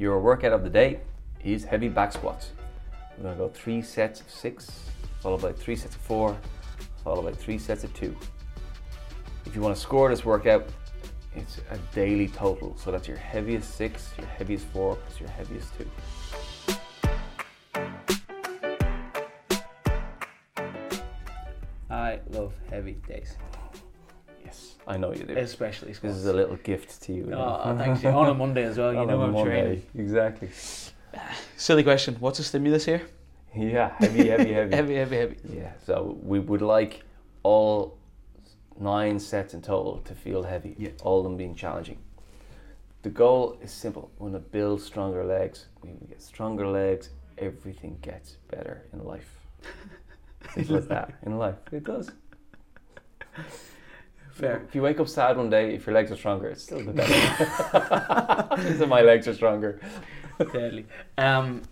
your workout of the day is heavy back squats. We're gonna go three sets of six, followed by three sets of four, followed by three sets of two. If you want to score this workout, it's a daily total. So that's your heaviest six, your heaviest four, plus your heaviest two. I love heavy days, Yes, I know you do. especially This is a little gift to you. Oh, thanks. On a Monday as well, you know a I'm Monday, training. Exactly. Silly question. What's the stimulus here? Yeah, heavy, heavy, heavy. Heavy, heavy, heavy. Yeah, so we would like all nine sets in total to feel heavy, Yeah. all of them being challenging. The goal is simple. We want to build stronger legs. When we get stronger legs, everything gets better in life. Simple as that in life. It does. Fair. If you wake up sad one day, if your legs are stronger, it's still the better. so my legs are stronger. Deadly. Um,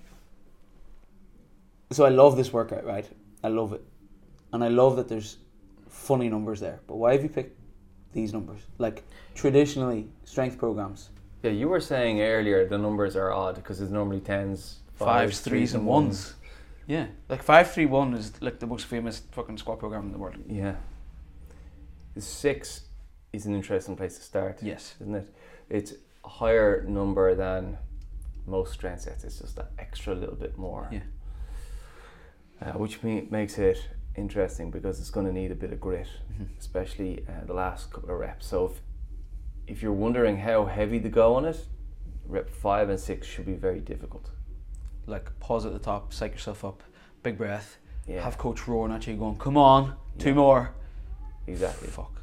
so I love this workout, right? I love it, and I love that there's funny numbers there. But why have you picked these numbers? Like traditionally, strength programs, Yeah, you were saying earlier the numbers are odd because it's normally tens, fives, threes, and ones. Yeah, like five, three, one is like the most famous fucking squat program in the world. Yeah. The six is an interesting place to start, Yes. isn't it? It's a higher number than most strength sets. It's just that extra little bit more. Yeah. Uh, which me- makes it interesting because it's going to need a bit of grit, Mhm. especially uh, the last couple of reps. So if, if you're wondering how heavy to go on it, rep five and six should be very difficult. Like pause at the top, psych yourself up, big breath, Yeah, have coach roaring at you, going, "Come on, two Yeah. more." Exactly. Fuck.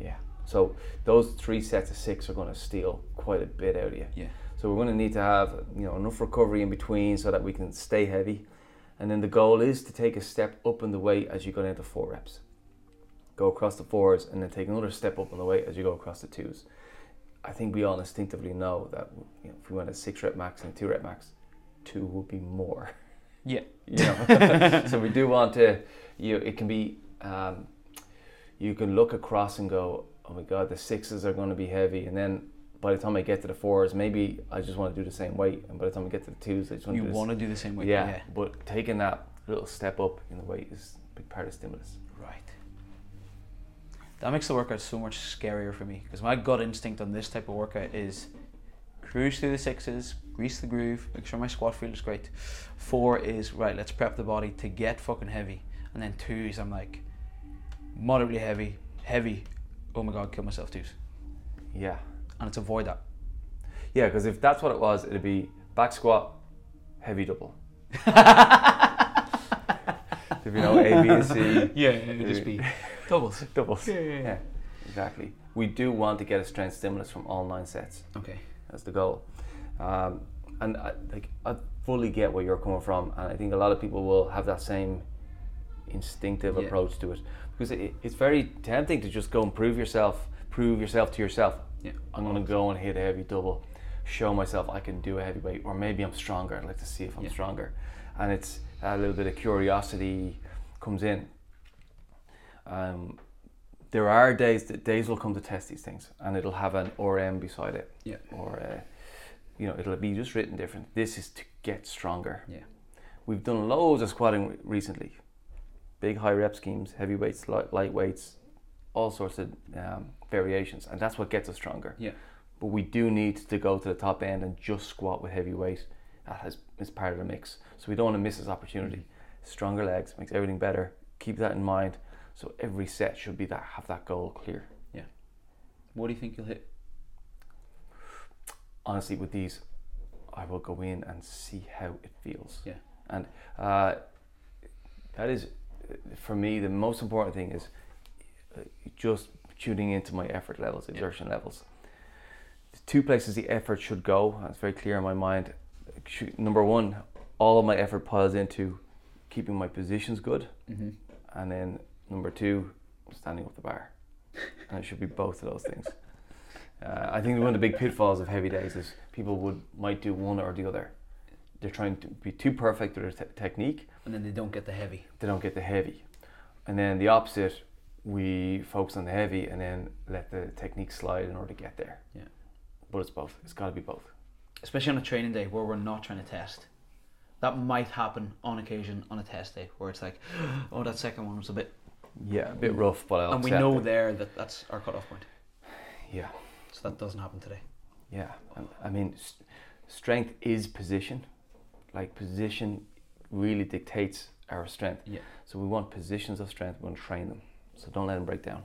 Yeah. So those three sets of six are going to steal quite a bit out of you. Yeah. So we're going to need to have you know enough recovery in between so that we can stay heavy, and then the goal is to take a step up in the weight as you go into four reps. Go across the fours and then take another step up in the weight as you go across the twos. I think we all instinctively know that you know, if we went a six rep max and two rep max, two would be more. Yeah. You know. so we do want to. You it can be. Um, you can look across and go, oh my god, the sixes are going to be heavy, and then by the time I get to the fours, maybe I just want to do the same weight, and by the time I get to the twos, I just want You to do want to do the same way. yeah, but taking that little step up in the weight is a big part of stimulus. Right. That makes the workout so much scarier for me because my gut instinct on this type of workout is cruise through the sixes, grease the groove, make sure my squat feels great. Four is right, let's prep the body to get fucking heavy, and then twos, I'm like moderately heavy, heavy. Oh my god, kill myself twos, Yeah, and it's avoid that. yeah, because if that's what it was, it'd be back squat, heavy double. There'd be no A, B, and C. Yeah, it would just be doubles. doubles. Yeah, yeah, Yeah, exactly. We do want to get a strength stimulus from all nine sets. Okay. That's the goal. Um, and I, like I fully get where you're coming from, and I think a lot of people will have that same instinctive Yeah. approach to it because it, it's very tempting to just go and prove yourself, prove yourself to yourself. Yeah. I'm gonna go and hit a heavy double, show myself I can do a heavyweight, or maybe I'm stronger. I'd like to see if I'm Yeah. stronger, and it's a little bit of curiosity comes in. Um, there are days that days will come to test these things, and it'll have an RM beside it Yeah. or uh, you know it'll be just written different. This is to get stronger. Yeah. We've done loads of squatting recently, big high rep schemes, heavy weights, light, weights, all sorts of um, variations, and that's what gets us stronger. Yeah. But we do need to go to the top end and just squat with heavy weight. That has is part of the mix. So we don't want to miss this opportunity. Stronger legs makes everything better. Keep that in mind. So every set should be that have that goal clear. Yeah. What do you think you'll hit? honestly with these i will go in and see how it feels Yeah. and uh, that is for me the most important thing is uh, just tuning into my effort levels exertion levels. The two places the effort should go that's very clear in my mind number one all of my effort piles into keeping my positions good. Mm-hmm. and then number two standing up the bar. And it should be both of those things. Uh, I think one of the big pitfalls of heavy days is people would might do one or the other. They're trying to be too perfect with their te- technique. And then they don't get the heavy. They don't get the heavy, and then the opposite. We focus on the heavy and then let the technique slide in order to get there. Yeah. But it's both. It's got to be both. especially on a training day where we're not trying to test. That might happen on occasion on a test day where it's like, oh, that second one was a bit, Yeah, a bit rough, but I'll and we know it. there that that's our cutoff point. Yeah, So that doesn't happen today. yeah. I mean, strength is position. Like position really dictates our strength. Yeah. So we want positions of strength. We want to train them. So don't let them break down.